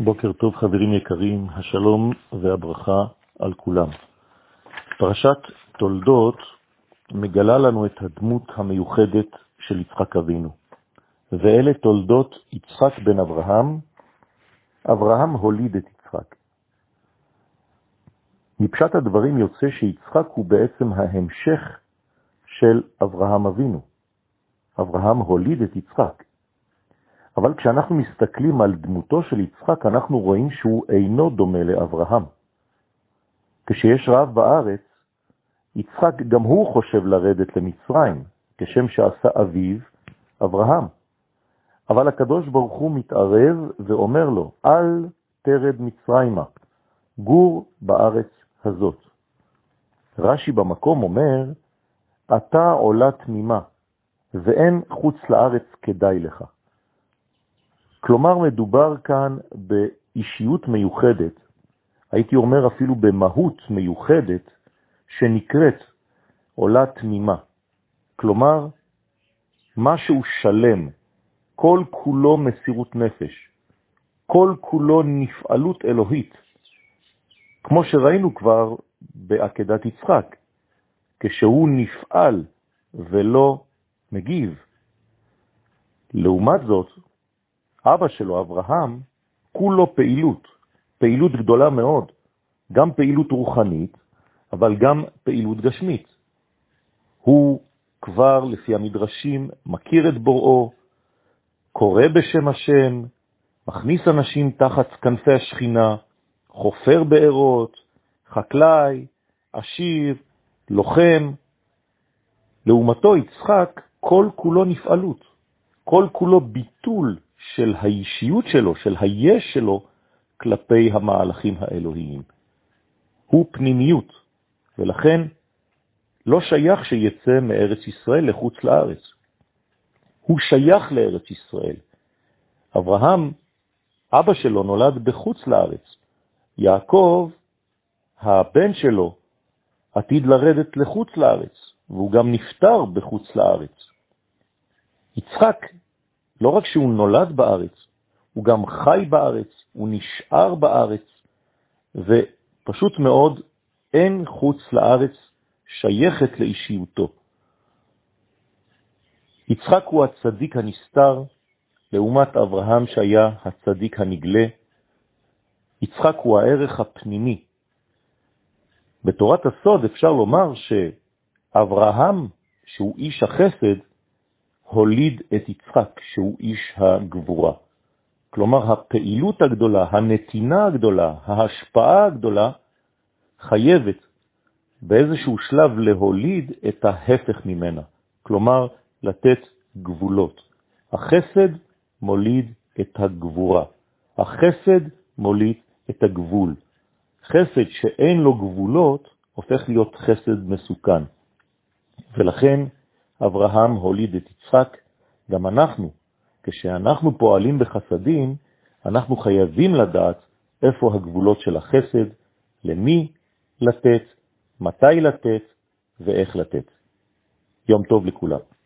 בוקר טוב חברים יקרים, השלום והברכה על כולם. פרשת תולדות מגלה לנו את הדמות המיוחדת של יצחק אבינו, ואלה תולדות יצחק בן אברהם. אברהם הוליד את יצחק. מפשט הדברים יוצא שיצחק הוא בעצם ההמשך של אברהם אבינו. אברהם הוליד את יצחק. אבל כשאנחנו מסתכלים על דמותו של יצחק, אנחנו רואים שהוא אינו דומה לאברהם. כשיש רעב בארץ, יצחק גם הוא חושב לרדת למצרים, כשם שעשה אביו, אברהם. אבל הקדוש ברוך הוא מתערב ואומר לו, אל תרד מצרימה, גור בארץ הזאת. רש"י במקום אומר, אתה עולה תמימה, ואין חוץ לארץ כדאי לך. כלומר, מדובר כאן באישיות מיוחדת, הייתי אומר אפילו במהות מיוחדת, שנקראת עולה תמימה. כלומר, משהו שלם, כל כולו מסירות נפש, כל כולו נפעלות אלוהית, כמו שראינו כבר בעקדת יצחק, כשהוא נפעל ולא מגיב. לעומת זאת, אבא שלו, אברהם, כולו פעילות, פעילות גדולה מאוד, גם פעילות רוחנית, אבל גם פעילות גשמית. הוא כבר, לפי המדרשים, מכיר את בוראו, קורא בשם השם, מכניס אנשים תחת כנפי השכינה, חופר בארות, חקלאי, עשיר, לוחם. לעומתו יצחק, כל כולו נפעלות, כל כולו ביטול של האישיות שלו, של היש שלו, כלפי המהלכים האלוהיים. הוא פנימיות, ולכן לא שייך שיצא מארץ ישראל לחוץ לארץ. הוא שייך לארץ ישראל. אברהם, אבא שלו, נולד בחוץ לארץ. יעקב, הבן שלו, עתיד לרדת לחוץ לארץ, והוא גם נפטר בחוץ לארץ. יצחק לא רק שהוא נולד בארץ, הוא גם חי בארץ, הוא נשאר בארץ, ופשוט מאוד אין חוץ לארץ שייכת לאישיותו. יצחק הוא הצדיק הנסתר, לעומת אברהם שהיה הצדיק הנגלה. יצחק הוא הערך הפנימי. בתורת הסוד אפשר לומר שאברהם, שהוא איש החסד, הוליד את יצחק, שהוא איש הגבורה. כלומר, הפעילות הגדולה, הנתינה הגדולה, ההשפעה הגדולה, חייבת באיזשהו שלב להוליד את ההפך ממנה, כלומר, לתת גבולות. החסד מוליד את הגבורה. החסד מוליד את הגבול. חסד שאין לו גבולות הופך להיות חסד מסוכן. ולכן אברהם הוליד את יצחק, גם אנחנו, כשאנחנו פועלים בחסדים, אנחנו חייבים לדעת איפה הגבולות של החסד, למי לתת, מתי לתת ואיך לתת. יום טוב לכולם.